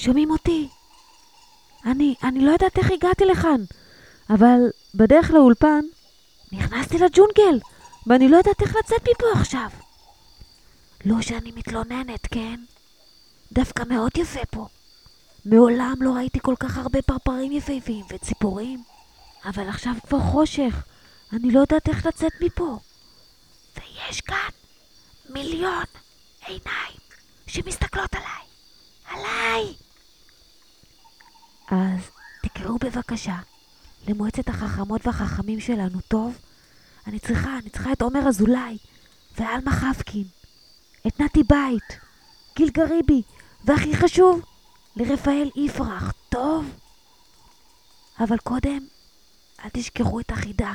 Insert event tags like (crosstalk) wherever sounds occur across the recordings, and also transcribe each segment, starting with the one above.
שומעים אותי? אני, אני לא יודעת איך הגעתי לכאן, אבל בדרך לאולפן נכנסתי לג'ונגל, ואני לא יודעת איך לצאת מפה עכשיו. לא שאני מתלוננת, כן? דווקא מאוד יפה פה. מעולם לא ראיתי כל כך הרבה פרפרים יפהפיים וציפורים, אבל עכשיו כבר חושך, אני לא יודעת איך לצאת מפה. ויש כאן מיליון עיניים שמסתכלות עליי. עליי! אז תקראו בבקשה למועצת החכמות והחכמים שלנו, טוב? אני צריכה, אני צריכה את עומר אזולאי ועלמה חבקין, את נתי בית, גיל גריבי, והכי חשוב, לרפאל יפרח, טוב? אבל קודם, אל תשכחו את החידה.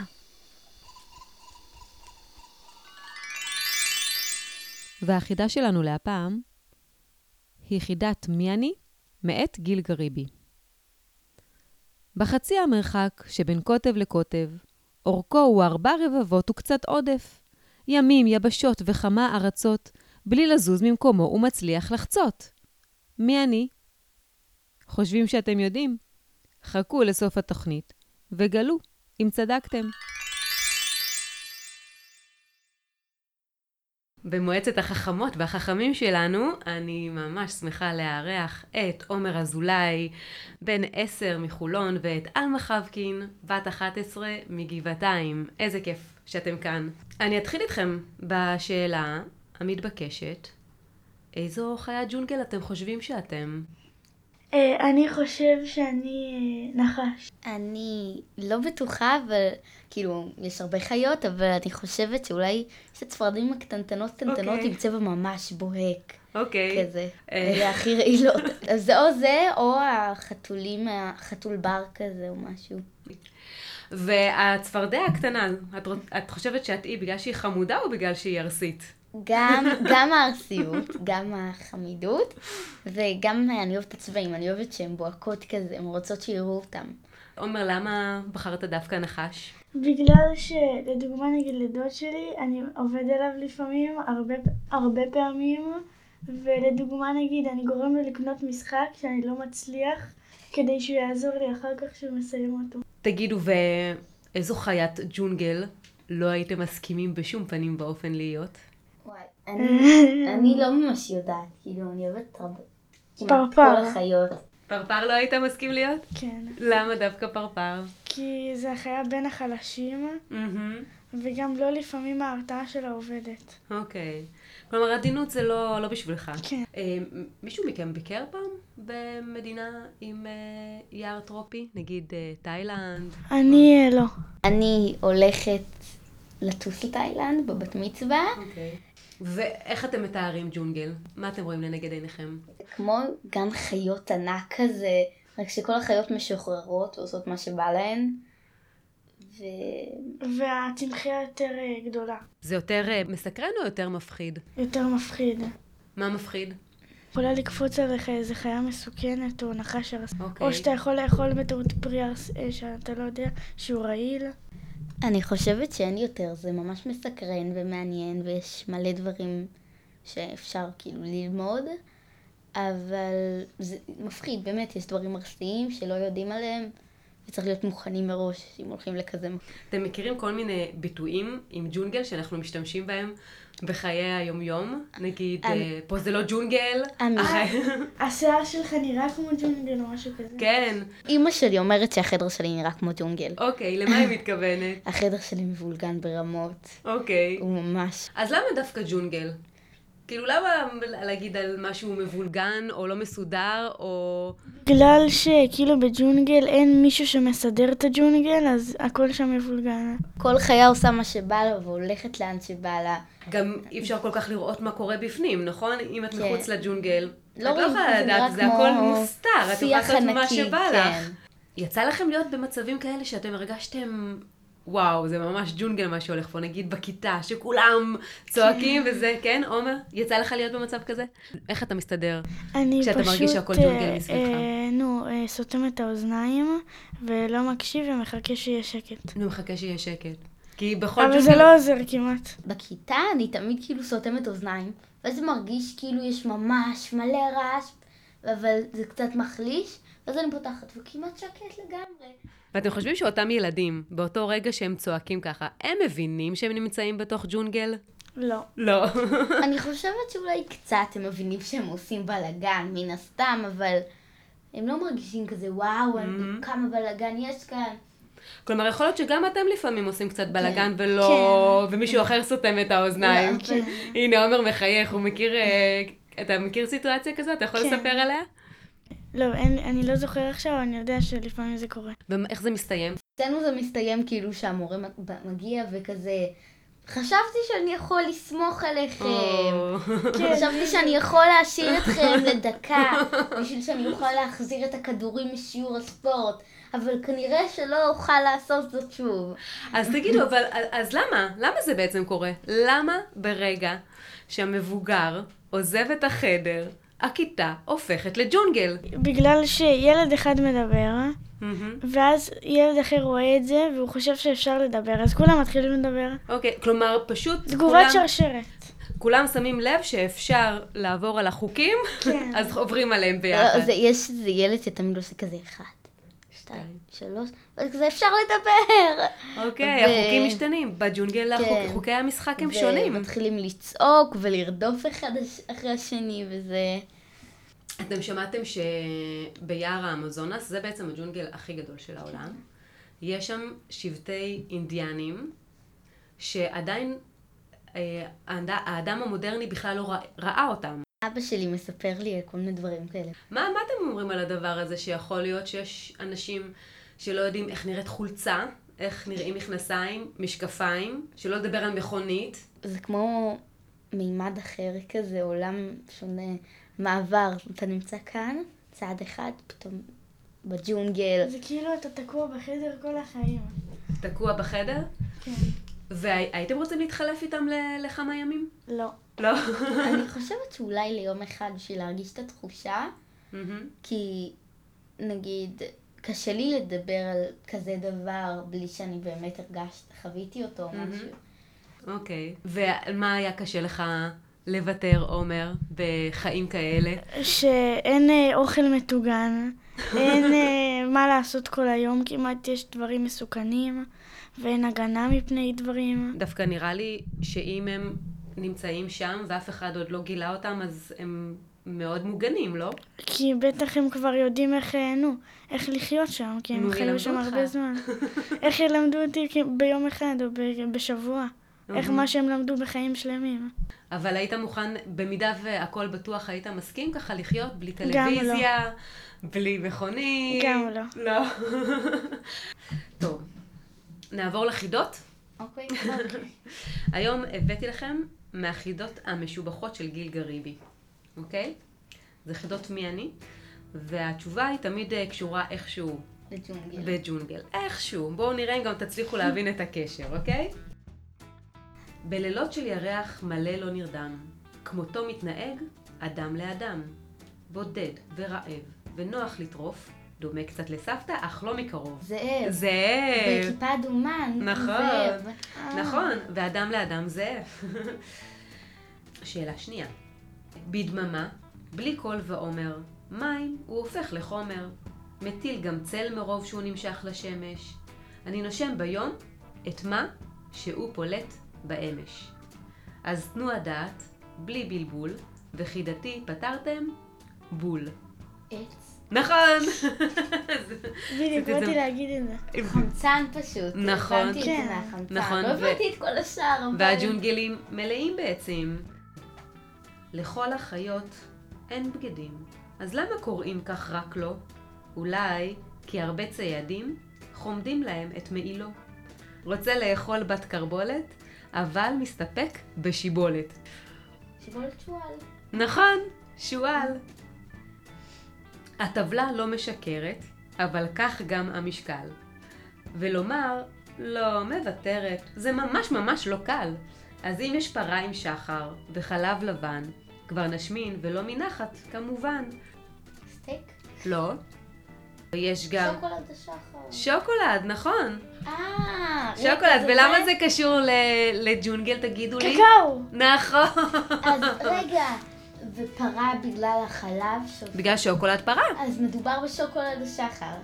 והחידה שלנו להפעם היא חידת מי אני מאת גיל גריבי. בחצי המרחק שבין קוטב לקוטב, אורכו הוא ארבע רבבות וקצת עודף. ימים, יבשות וכמה ארצות, בלי לזוז ממקומו הוא מצליח לחצות. מי אני? חושבים שאתם יודעים? חכו לסוף התוכנית וגלו אם צדקתם. במועצת החכמות והחכמים שלנו, אני ממש שמחה לארח את עומר אזולאי, בן עשר מחולון, ואת עלמה חבקין, בת 11 מגבעתיים. איזה כיף שאתם כאן. אני אתחיל איתכם בשאלה המתבקשת, איזו חיית ג'ונגל אתם חושבים שאתם? אה, אני חושב שאני אה, נחש. אני לא בטוחה, אבל כאילו, יש הרבה חיות, אבל אני חושבת שאולי יש את הצפרדים הקטנטנות קטנטנות אוקיי. עם צבע ממש בוהק. אוקיי. כזה. אה. אלה הכי רעילות. אז זה או זה, או החתולים, החתול בר כזה או משהו. והצפרדע הקטנה, את, את חושבת שאת אי בגלל שהיא חמודה או בגלל שהיא ארסית? גם, (laughs) גם הארסיות, גם החמידות, וגם אני אוהבת את הצבעים, אני אוהבת שהן בוהקות כזה, הן רוצות שיראו אותן. עומר, למה בחרת דווקא נחש? בגלל שלדוגמה נגיד לדוד שלי, אני עובד עליו לפעמים הרבה, הרבה פעמים, ולדוגמה נגיד אני גורם לו לקנות משחק שאני לא מצליח, כדי שהוא יעזור לי אחר כך שהוא מסיים אותו. תגידו, ואיזו חיית ג'ונגל לא הייתם מסכימים בשום פנים ואופן להיות? וואי, אני, (laughs) אני לא ממש יודעת, כאילו, אני אוהבת הרבה. כמעט פרפר. כל החיות. פרפר לא היית מסכים להיות? כן. למה דווקא פרפר? כי זה החיה בין החלשים, מהמם, וגם לא לפעמים ההרתעה שלה עובדת. אוקיי. כלומר, עדינות זה לא, לא בשבילך. כן. אה, מישהו מכם ביקר פעם במדינה עם אה, יער טרופי? נגיד אה, תאילנד? אני אה, לא. אני הולכת לטוס לתאילנד בבת מצווה, אוקיי. ואיך אתם מתארים ג'ונגל? מה אתם רואים לנגד עיניכם? כמו גן חיות ענק כזה, רק שכל החיות משוחררות ועושות מה שבא להן. ו... והצמחייה יותר אה, גדולה, זה יותר אה, מסקרן או יותר מפחיד? יותר מפחיד. מה מפחיד? יכולה לקפוץ עליך איזה חיה מסוכנת או נחש הרס... אוקיי. או שאתה יכול לאכול בטעות פרי הרס... אה, שאתה לא יודע שהוא רעיל. אני חושבת שאין יותר, זה ממש מסקרן ומעניין ויש מלא דברים שאפשר כאילו ללמוד, אבל זה מפחיד, באמת, יש דברים ארסיים שלא יודעים עליהם וצריך להיות מוכנים מראש אם הולכים לכזה מקום. אתם מכירים כל מיני ביטויים עם ג'ונגל שאנחנו משתמשים בהם בחיי היומיום? נגיד, אני- אה, פה זה לא ג'ונגל, אני- (laughs) השיער שלך נראה כמו ג'ונגל או משהו כזה. כן, אימא שלי אומרת שהחדר שלי נראה כמו ג'ונגל. אוקיי, למה היא מתכוונת? (laughs) החדר שלי מבולגן ברמות, אוקיי. הוא ממש... אז למה דווקא ג'ונגל? כאילו, למה להגיד על משהו מבולגן, או לא מסודר, או... בגלל שכאילו בג'ונגל אין מישהו שמסדר את הג'ונגל, אז הכל שם מבולגן. כל חיה עושה מה שבא לה והולכת לאן שבא לה. גם אי אפשר כל כך לראות מה קורה בפנים, נכון? אם את כן. מחוץ לג'ונגל. לא את לא רואים, יכולה זה נראה לדעת, זה הכל מוסתר, את יכולה לעשות מה שבא כן. לך. יצא לכם להיות במצבים כאלה שאתם הרגשתם, וואו, זה ממש ג'ונגל מה שהולך פה, נגיד בכיתה, שכולם צועקים וזה, כן, עומר? יצא לך להיות במצב כזה? איך אתה מסתדר? אני כשאתה פשוט... מרגיש שהכל ג'ונגל אה, מסביבך. אה, נו, אה, סותם את האוזניים, ולא מקשיב ומחכה שיהיה שקט. נו, מחכה שיהיה שקט. כי בכל אבל ג'ונגל... זה לא עוזר כמעט. בכיתה אני תמיד כאילו סותמת אוזניים, ואז מרגיש כאילו יש ממש מלא רעש, אבל זה קצת מחליש, ואז אני פותחת וכמעט שקט לגמרי. ואתם חושבים שאותם ילדים, באותו רגע שהם צועקים ככה, הם מבינים שהם נמצאים בתוך ג'ונגל? לא. לא. (laughs) (laughs) אני חושבת שאולי קצת הם מבינים שהם עושים בלאגן, מן הסתם, אבל הם לא מרגישים כזה, וואו, מהמם. כמה בלאגן יש כאן. כלומר, יכול להיות שגם אתם לפעמים עושים קצת בלאגן ולא... ומישהו אחר סותם את האוזניים. לא, כן. (laughs) הנה, עומר מחייך, הוא מכיר... אה, אתה מכיר סיטואציה כזאת? אתה יכול כן. לספר עליה? לא, אין, אני לא זוכר עכשיו, אני יודע שלפעמים זה קורה. ואיך זה מסתיים? אצלנו זה מסתיים כאילו שהמורה מגיע וכזה, חשבתי שאני יכול לסמוך עליכם. או. חשבתי שאני יכול להשאיר אתכם לדקה, בשביל שאני אוכל להחזיר את הכדורים משיעור הספורט, אבל כנראה שלא אוכל לעשות זאת שוב. אז תגידו, אבל אז למה? למה זה בעצם קורה? למה ברגע שהמבוגר עוזב את החדר, הכיתה הופכת לג'ונגל? בגלל שילד אחד מדבר, מהמם. ואז ילד אחר רואה את זה, והוא חושב שאפשר לדבר, אז כולם מתחילים לדבר. אוקיי, כלומר, פשוט תגובת כולם, שרשרת. כולם שמים לב שאפשר לעבור על החוקים, כן. (laughs) אז עוברים עליהם ביחד. לא, זה, יש איזה ילד שתמיד עושה כזה אחד, שתיים, שלוש, כזה אפשר לדבר. אוקיי, ו- החוקים משתנים. בג'ונגל החוק- כן. חוקי המשחק הם שונים. ומתחילים לצעוק ולרדוף אחד אחרי השני, וזה... אתם שמעתם שביער האמזונס, זה בעצם הג'ונגל הכי גדול של העולם, יש שם שבטי אינדיאנים, שעדיין אה, האד- האדם המודרני בכלל לא רא- ראה אותם. אבא שלי מספר לי על כל מיני דברים כאלה. מה, מה אתם אומרים על הדבר הזה שיכול להיות שיש אנשים שלא יודעים איך נראית חולצה, איך נראים מכנסיים, משקפיים, שלא לדבר על מכונית? זה כמו מימד אחר כזה, עולם שונה, מעבר. אתה נמצא כאן, צעד אחד, פתאום בג'ונגל. זה כאילו אתה תקוע בחדר כל החיים. תקוע בחדר? כן. והייתם רוצים להתחלף איתם לכמה ימים? לא. לא. אני חושבת שאולי ליום אחד בשביל להרגיש את התחושה. כי נגיד, קשה לי לדבר על כזה דבר בלי שאני באמת הרגשת, חוויתי אותו או. משהו. אוקיי. ומה היה קשה לך לוותר, עומר, בחיים כאלה? שאין אה, אוכל מטוגן, אין אה, (laughs) מה לעשות כל היום, כמעט יש דברים מסוכנים, ואין הגנה מפני דברים. דווקא נראה לי שאם הם נמצאים שם ואף אחד עוד לא גילה אותם, אז הם מאוד מוגנים, לא? כי בטח הם כבר יודעים איך, אה, נו, איך לחיות שם, כי הם חיו שם אותך. הרבה זמן. (laughs) איך ילמדו אותי ביום אחד או בשבוע? איך מהמם. מה שהם למדו בחיים שלמים. אבל היית מוכן, במידה והכל בטוח, היית מסכים ככה לחיות בלי גם לא. טלוויזיה, בלי מכונית? גם לא. לא. (laughs) טוב, נעבור לחידות. אוקיי. (laughs) היום הבאתי לכם מהחידות המשובחות של גיל גריבי, אוקיי? זה חידות מי אני, והתשובה היא תמיד אה, קשורה איכשהו לג'ונגל. בג'ונגל. איכשהו. בואו נראה אם גם תצליחו להבין את הקשר, אוקיי? בלילות של ירח מלא לא נרדם, כמותו מתנהג אדם לאדם. בודד ורעב, ונוח לטרוף, דומה קצת לסבתא, אך לא מקרוב. זאב. זאב. בכיפה אדומה. נכון. זאב. נכון, ואדם לאדם זאב. (laughs) שאלה שנייה. בדממה, בלי קול ועומר, מים הוא הופך לחומר. מטיל גם צל מרוב שהוא נמשך לשמש. אני נושם ביום את מה שהוא פולט באמש. אז תנו הדעת, בלי בלבול, וחידתי פתרתם בול. עץ. נכון! (laughs) בדיוק, באתי להגיד את זה. חמצן פשוט. נכון. הבנתי את כן. זה מהחמצן. נכון, לא הבנתי את כל השאר. והג'ונגלים מלאים בעצים. לכל החיות אין בגדים, אז למה קוראים כך רק לו? אולי כי הרבה ציידים חומדים להם את מעילו. רוצה לאכול בת קרבולת, אבל מסתפק בשיבולת. שיבולת שועל. נכון, שועל. הטבלה לא משקרת, אבל כך גם המשקל. ולומר, לא, מוותרת, זה ממש ממש לא קל. אז אם יש פרה עם שחר וחלב לבן, כבר נשמין ולא מנחת, כמובן. סטייק. לא. יש גם... שוקולד השחר. שוקולד, נכון. אה, שוקולד, ולמה זה? זה קשור ל- לג'ונגל, תגידו לי? קקאו! נכון. אז רגע, ופרה בגלל החלב? בגלל שוקולד פרה. אז מדובר בשוקולד השחר.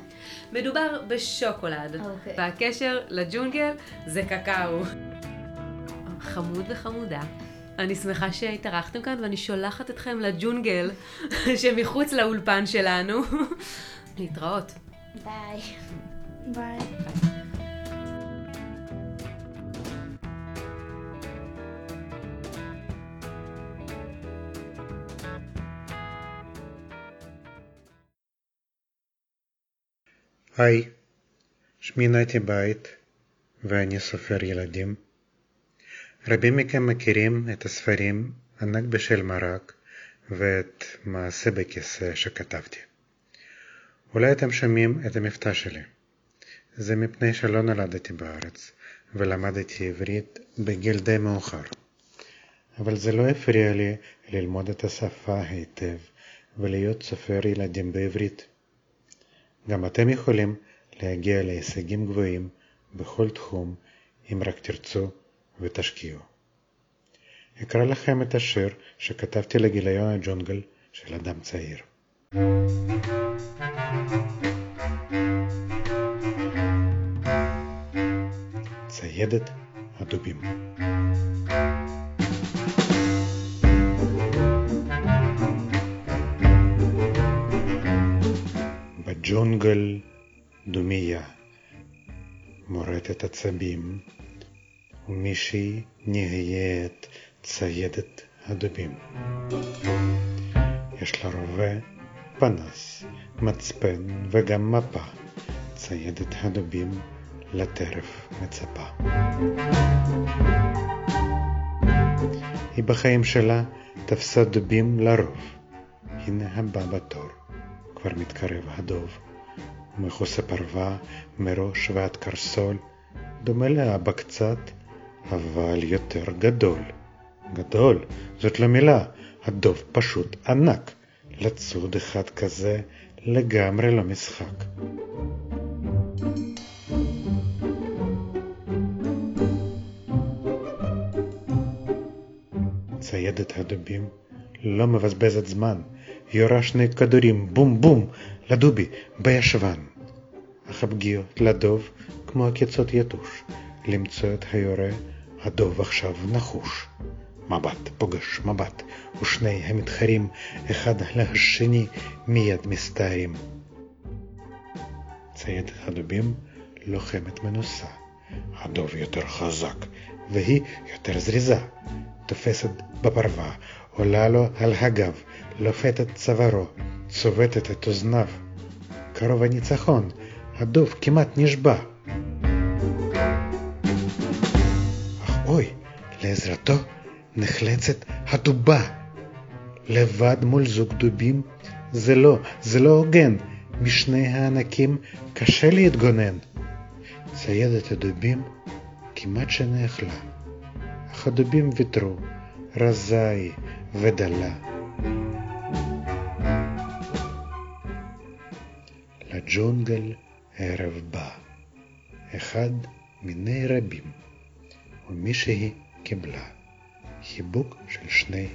מדובר בשוקולד. אוקיי. והקשר לג'ונגל זה קקאו. חמוד וחמודה. אני שמחה שהתארחתם כאן ואני שולחת אתכם לג'ונגל (laughs) שמחוץ לאולפן שלנו. (laughs) להתראות. ביי. ביי. היי, שמי נתי בית ואני סופר ילדים. רבים מכם מכירים את הספרים ענק בשל מרק ואת מעשה בכיסא שכתבתי. אולי אתם שומעים את המבטא שלי. זה מפני שלא נולדתי בארץ ולמדתי עברית בגיל די מאוחר. אבל זה לא הפריע לי ללמוד את השפה היטב ולהיות סופר ילדים בעברית. גם אתם יכולים להגיע להישגים גבוהים בכל תחום אם רק תרצו ותשקיעו. אקרא לכם את השיר שכתבתי לגיליון הג'ונגל של אדם צעיר. ציידת הדובים בג'ונגל דומיה מורטת עצבים ומישהי נהיית ציידת הדובים. יש לה רובה, פנס, מצפן וגם מפה. ציידת הדובים לטרף מצפה. היא בחיים שלה תפסה דובים לרוב. הנה הבא בתור. כבר מתקרב הדוב. מכוסה פרווה מראש ועד קרסול, דומה לאבא קצת, אבל יותר גדול. גדול, זאת לא מילה, הדוב פשוט ענק. לצוד אחד כזה לגמרי לא משחק. ציידת הדובים לא מבזבזת זמן, יורה שני כדורים בום בום לדובי בישבן. אך הפגיעות לדוב כמו עקיצות יתוש, למצוא את היורה, הדוב עכשיו נחוש. מבט פוגש מבט, ושני המתחרים אחד לשני מיד מסתערים. ציידת הדובים לוחמת מנוסה, הדוב יותר חזק, והיא יותר זריזה. תופסת בפרווה, עולה לו על הגב, לופתת צווארו, צובטת את אוזניו. קרוב הניצחון, הדוב כמעט נשבע. לעזרתו נחלצת הדובה. לבד מול זוג דובים זה לא, זה לא הוגן. משני הענקים קשה להתגונן. ציידת הדובים כמעט שנאכלה. אך הדובים ויתרו, רזה היא ודלה. לג'ונגל ערב בא, אחד מיני רבים, ומישהי קיבלה חיבוק של שני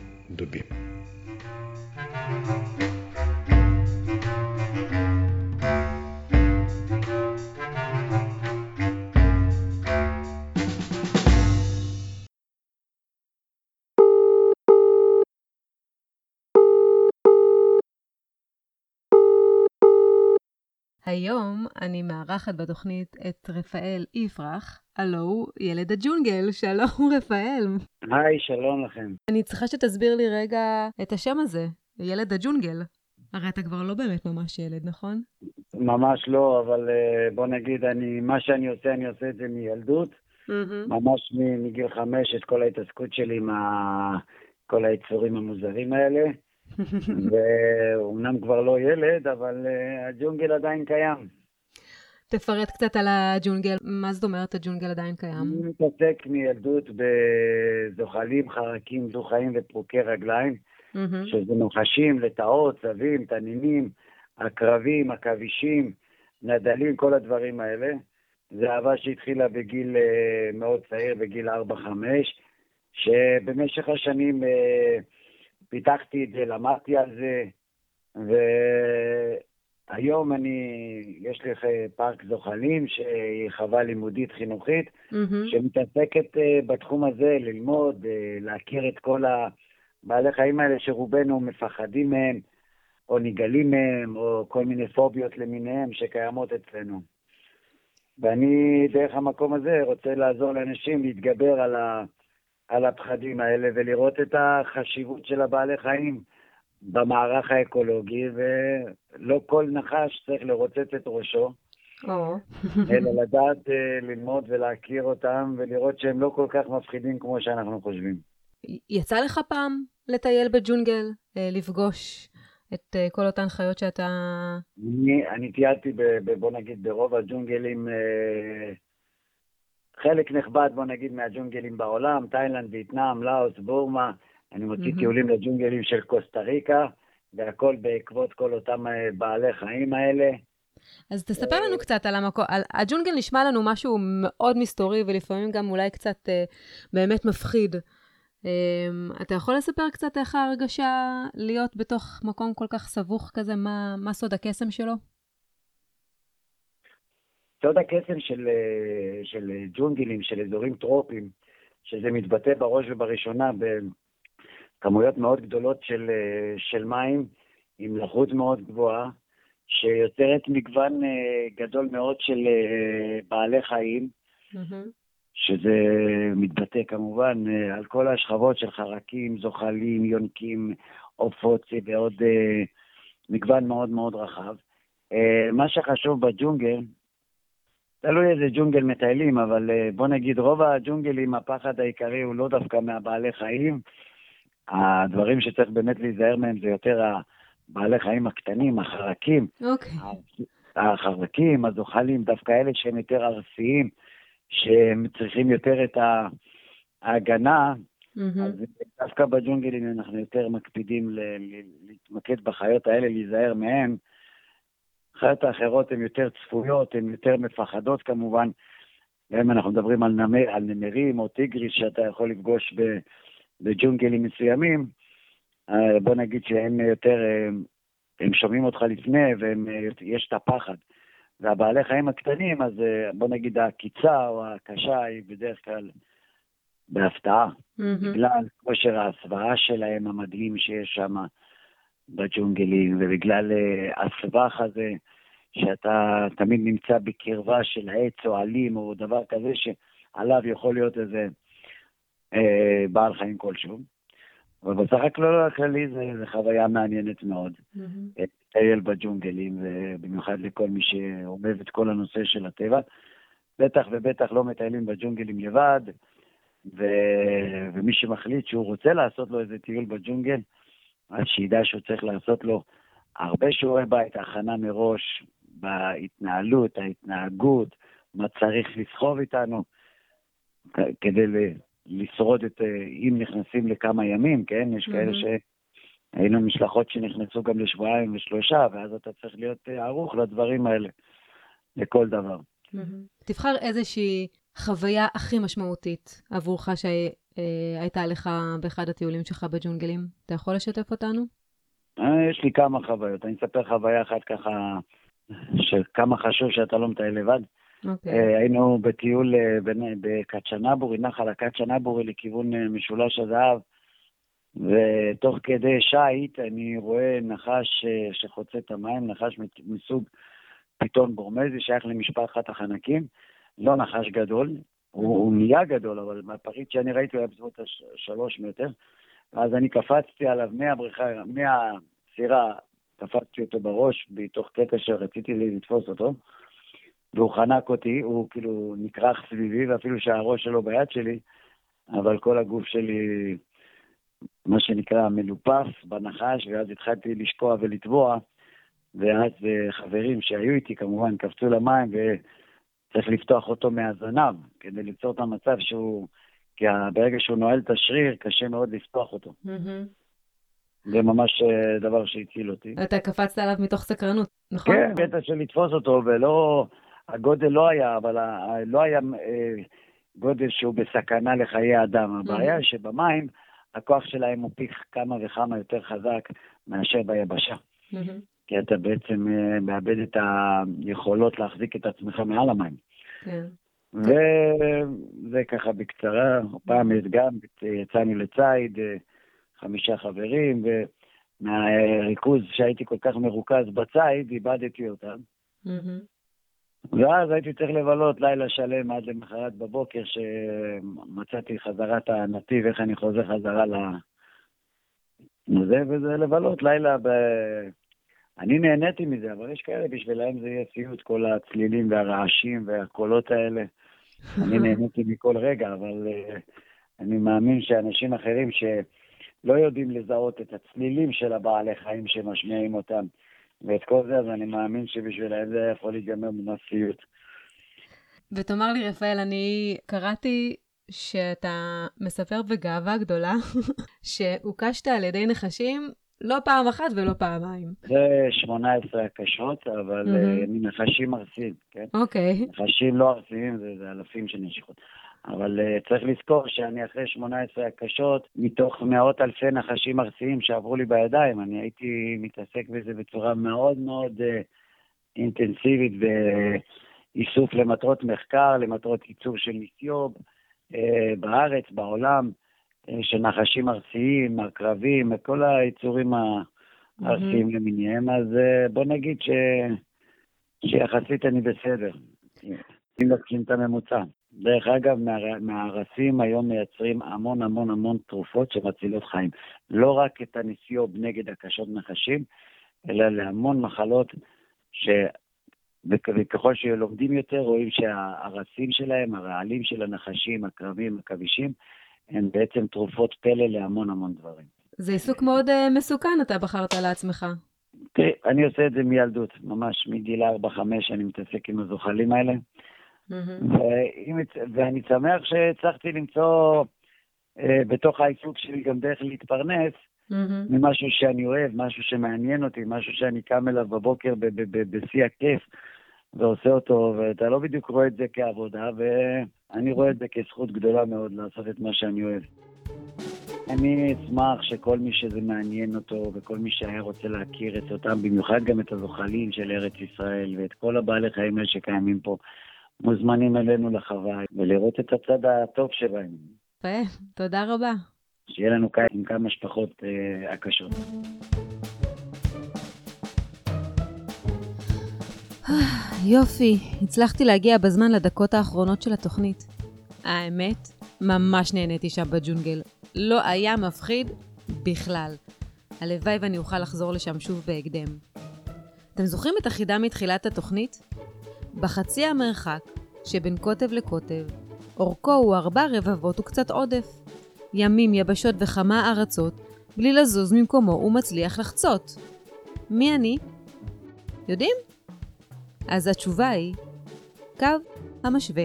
היום אני מארחת בתוכנית את רפאל יפרח, הלו הוא ילד הג'ונגל, שלום (laughs) רפאל. היי, שלום לכם. אני צריכה שתסביר לי רגע את השם הזה, ילד הג'ונגל. הרי אתה כבר לא באמת ממש ילד, נכון? ממש לא, אבל אה, בוא נגיד, אני, מה שאני עושה, אני עושה את זה מילדות. ממש מ- מגיל חמש, את כל ההתעסקות שלי עם ה- כל היצורים המוזרים האלה. ואומנם כבר לא ילד, אבל אה, הג'ונגל עדיין קיים. תפרט קצת על הג'ונגל, מה זאת אומרת הג'ונגל עדיין קיים? אני מתעסק מילדות בזוחלים, חרקים, דו-חיים ופרוקי רגליים. שזה נחשים, לטאות, צבים, תנינים, הקרבים, עכבישים, נדלים, כל הדברים האלה. זו אהבה שהתחילה בגיל אה, מאוד צעיר, בגיל 4-5, שבמשך השנים אה, פיתחתי את זה, למדתי על זה, והיום אני, יש לי פארק זוחלים, שהיא חווה לימודית חינוכית, mm-hmm. שמתעסקת אה, בתחום הזה, ללמוד, להכיר את כל הבעלי חיים האלה שרובנו מפחדים מהם, או נגלים מהם, או כל מיני פוביות למיניהם שקיימות אצלנו. ואני, דרך המקום הזה, רוצה לעזור לאנשים להתגבר על, ה, על הפחדים האלה ולראות את החשיבות של הבעלי חיים במערך האקולוגי, ולא כל נחש צריך לרוצץ את ראשו, אלא לדעת uh, ללמוד ולהכיר אותם ולראות שהם לא כל כך מפחידים כמו שאנחנו חושבים. יצא לך פעם לטייל בג'ונגל, אה, לפגוש את uh, כל אותן חיות שאתה... אני, אני טיילתי, ב, ב, בוא נגיד, ברוב הג'ונגלים, חלק נכבד, בוא נגיד, מהג'ונגלים בעולם, תאילנד, וייטנאם, לאוס, בורמה. אני מוציא mm-hmm. טיולים לג'ונגלים של קוסטה ריקה, והכל בעקבות כל אותם uh, בעלי חיים האלה. אז תספר לנו קצת על המקום, על, הג'ונגל נשמע לנו משהו מאוד מסתורי ולפעמים גם אולי קצת uh, באמת מפחיד. Um, אתה יכול לספר קצת איך ההרגשה להיות בתוך מקום כל כך סבוך כזה? מה, מה סוד הקסם שלו? סוד הקסם של, אה, של ג'ונגלים, של אזורים טרופיים, שזה מתבטא בראש ובראשונה בכמויות מאוד גדולות של, אה, של מים, עם לחות מאוד גבוהה, שיוצרת מגוון אה, גדול מאוד של בעלי חיים, mm-hmm. שזה מתבטא כמובן אה, על כל השכבות של חרקים, זוחלים, יונקים, עופות ועוד אה, מגוון מאוד מאוד רחב. אה, מה שחשוב בג'ונגל, תלוי איזה ג'ונגל מטיילים, אבל בוא נגיד, רוב הג'ונגלים, הפחד העיקרי הוא לא דווקא מהבעלי חיים. הדברים שצריך באמת להיזהר מהם זה יותר הבעלי חיים הקטנים, החרקים. אוקיי. Okay. החרקים, הזוחלים, דווקא אלה שהם יותר ארסיים. שהם צריכים יותר את ההגנה, mm-hmm. אז דווקא בג'ונגלים אנחנו יותר מקפידים להתמקד בחיות האלה, להיזהר מהן. החיות האחרות הן יותר צפויות, הן יותר מפחדות כמובן. ואם אנחנו מדברים על, נמר, על נמרים או טיגריס שאתה יכול לפגוש בג'ונגלים מסוימים, אה, בוא נגיד שהם יותר, הם, הם שומעים אותך לפני ויש את הפחד. והבעלי חיים הקטנים, אז אה, בוא נגיד העקיצה או הקשה היא בדרך כלל בהפתעה, mm-hmm. בגלל כושר ההסוואה שלהם המדהים שיש שם בג'ונגלים, ובגלל uh, הסבך הזה, שאתה תמיד נמצא בקרבה של עץ או עלים או דבר כזה, שעליו יכול להיות איזה אה, בעל חיים כלשהו. אבל בסך הכל הכללי זה חוויה מעניינת מאוד. Mm-hmm. לטייל בג'ונגלים, ובמיוחד לכל מי שאוהב את כל הנושא של הטבע. בטח ובטח לא מטיילים בג'ונגלים לבד, ו... ומי שמחליט שהוא רוצה לעשות לו איזה טיול בג'ונגל, אז שידע שהוא צריך לעשות לו הרבה שיעורי בית, הכנה מראש בהתנהלות, ההתנהגות, מה צריך לסחוב איתנו, כדי לשרוד את, אם נכנסים לכמה ימים, כן? יש mm-hmm. כאלה ש... היינו משלחות שנכנסו גם לשבועיים ושלושה, ואז אתה צריך להיות אה, ערוך לדברים האלה, לכל דבר. תבחר איזושהי חוויה הכי משמעותית עבורך שהייתה לך באחד הטיולים שלך בג'ונגלים. אתה יכול לשתף אותנו? אה, יש לי כמה חוויות. אני אספר חוויה אחת ככה, שכמה חשוב שאתה לא מטייל לבד. Okay. אוקיי. אה, היינו בטיול בקצ'נבורי, נחל הקצ'נבורי לכיוון משולש הזהב. ותוך כדי שיט אני רואה נחש אה, שחוצה את המים, נחש מסוג פיתון בורמזי, שייך למשפחת החנקים, לא נחש גדול, הוא, הוא נהיה גדול, אבל מהפריט שאני ראיתי הוא היה בסביבות השלוש מטר, ואז אני קפצתי עליו מהבריכה, מהסירה, קפצתי אותו בראש, בתוך קטע שרציתי לתפוס אותו, והוא חנק אותי, הוא כאילו נקרח סביבי, ואפילו שהראש שלו ביד שלי, אבל כל הגוף שלי מה שנקרא מלופף בנחש, ואז התחלתי לשקוע ולטבוע, ואז אה, חברים שהיו איתי כמובן קפצו למים, וצריך לפתוח אותו מהזנב, כדי ליצור את המצב שהוא, כי ברגע שהוא נועל את השריר, קשה מאוד לפתוח אותו. זה ממש אה, דבר שהציל אותי. אתה קפצת עליו מתוך סקרנות, נכון? כן, בטח של לתפוס אותו, ולא, הגודל לא היה, אבל לא היה אה, גודל שהוא בסכנה לחיי אדם. הבעיה שבמים, הכוח שלהם הוא פי כמה וכמה יותר חזק מאשר ביבשה. כי אתה בעצם אה, מאבד את היכולות להחזיק את עצמך מעל המים. כן. וזה ככה בקצרה, פעם גם יצאנו לציד, אה, חמישה חברים, ומהריכוז שהייתי כל כך מרוכז בציד, איבדתי אותם. ואז הייתי צריך לבלות לילה שלם עד למחרת בבוקר, שמצאתי חזרה את הנתיב, איך אני חוזר חזרה ל... זה, וזה לבלות לילה ב... אני נהניתי מזה, אבל יש כאלה, בשבילם זה יהיה סיוט, כל הצלילים והרעשים והקולות האלה. אני (laughs) נהניתי מכל רגע, אבל uh, אני מאמין שאנשים אחרים שלא יודעים לזהות את הצלילים של הבעלי חיים שמשמיעים אותם, ואת כל זה, אז אני מאמין שבשבילם זה יכול להיגמר ממש סיוט. ותאמר לי, רפאל, אני קראתי שאתה מספר בגאווה גדולה (laughs) שהוקשת על ידי נחשים לא פעם אחת ולא פעמיים. זה 18 הקשות, אבל mm-hmm. נחשים ארסיים, כן? אוקיי. Okay. נחשים לא ארסיים, זה, זה אלפים של נשיכות. אבל uh, צריך לזכור שאני אחרי 18 הקשות, מתוך מאות אלפי נחשים ארסיים שעברו לי בידיים, אני הייתי מתעסק בזה בצורה מאוד מאוד uh, אינטנסיבית באיסוף למטרות מחקר, למטרות ייצור של ניסיוב, uh, בארץ, בעולם. של נחשים ארסיים, עקרבים, כל היצורים הארסיים mm-hmm. למיניהם, אז אה, בוא נגיד ש... שיחסית אני בסדר, אם לוקחים את הממוצע. דרך אגב, מהארסים היום מייצרים המון המון המון תרופות שמצילות חיים. לא רק את הניסיוב נגד הקשות נחשים, אלא להמון מחלות ש... וככל שלומדים יותר, רואים שהארסים שלהם, הרעלים של הנחשים, הקרבים, עכבישים, הן בעצם תרופות פלא להמון המון דברים. זה עיסוק מאוד uh, מסוכן, אתה בחרת לעצמך. תראי, אני עושה את זה מילדות, ממש מגיל 4-5 אני מתעסק עם הזוחלים האלה. Mm-hmm. ואני שמח שהצלחתי למצוא uh, בתוך העיסוק שלי גם דרך להתפרנס mm-hmm. ממשהו שאני אוהב, משהו שמעניין אותי, משהו שאני קם אליו בבוקר בשיא הכיף ועושה אותו, ואתה לא בדיוק רואה את זה כעבודה, ו... אני רואה את זה כזכות גדולה מאוד לעשות את מה שאני אוהב. אני אשמח שכל מי שזה מעניין אותו, וכל מי שהיה רוצה להכיר את אותם, במיוחד גם את הזוחלים של ארץ ישראל, ואת כל הבעלי חיים האלה שקיימים פה, מוזמנים אלינו לחווה, ולראות את הצד הטוב שבהם. יפה, תודה רבה. שיהיה לנו קיץ עם כמה שפחות אה, הקשות. (sighs) יופי, הצלחתי להגיע בזמן לדקות האחרונות של התוכנית. האמת, ממש נהניתי שם בג'ונגל. לא היה מפחיד בכלל. הלוואי ואני אוכל לחזור לשם שוב בהקדם. אתם זוכרים את החידה מתחילת התוכנית? בחצי המרחק שבין קוטב לקוטב, אורכו הוא ארבע רבבות וקצת עודף. ימים, יבשות וכמה ארצות, בלי לזוז ממקומו הוא מצליח לחצות. מי אני? יודעים? אז התשובה היא קו המשווה.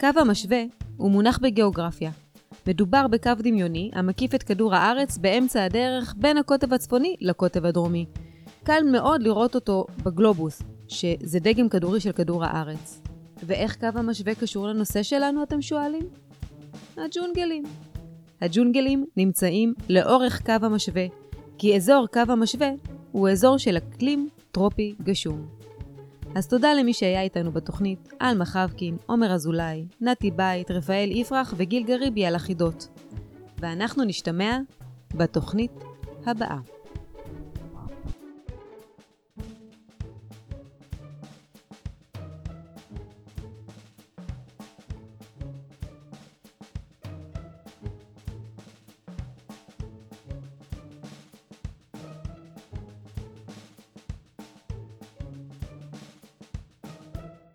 קו המשווה הוא מונח בגיאוגרפיה. מדובר בקו דמיוני המקיף את כדור הארץ באמצע הדרך בין הקוטב הצפוני לקוטב הדרומי. קל מאוד לראות אותו בגלובוס, שזה דגם כדורי של כדור הארץ. ואיך קו המשווה קשור לנושא שלנו, אתם שואלים? הג'ונגלים. הג'ונגלים נמצאים לאורך קו המשווה, כי אזור קו המשווה הוא אזור של אקלים טרופי גשום. אז תודה למי שהיה איתנו בתוכנית, עלמה חבקין, עומר אזולאי, נתי בית, רפאל יפרח וגיל גריבי על החידות. ואנחנו נשתמע בתוכנית הבאה.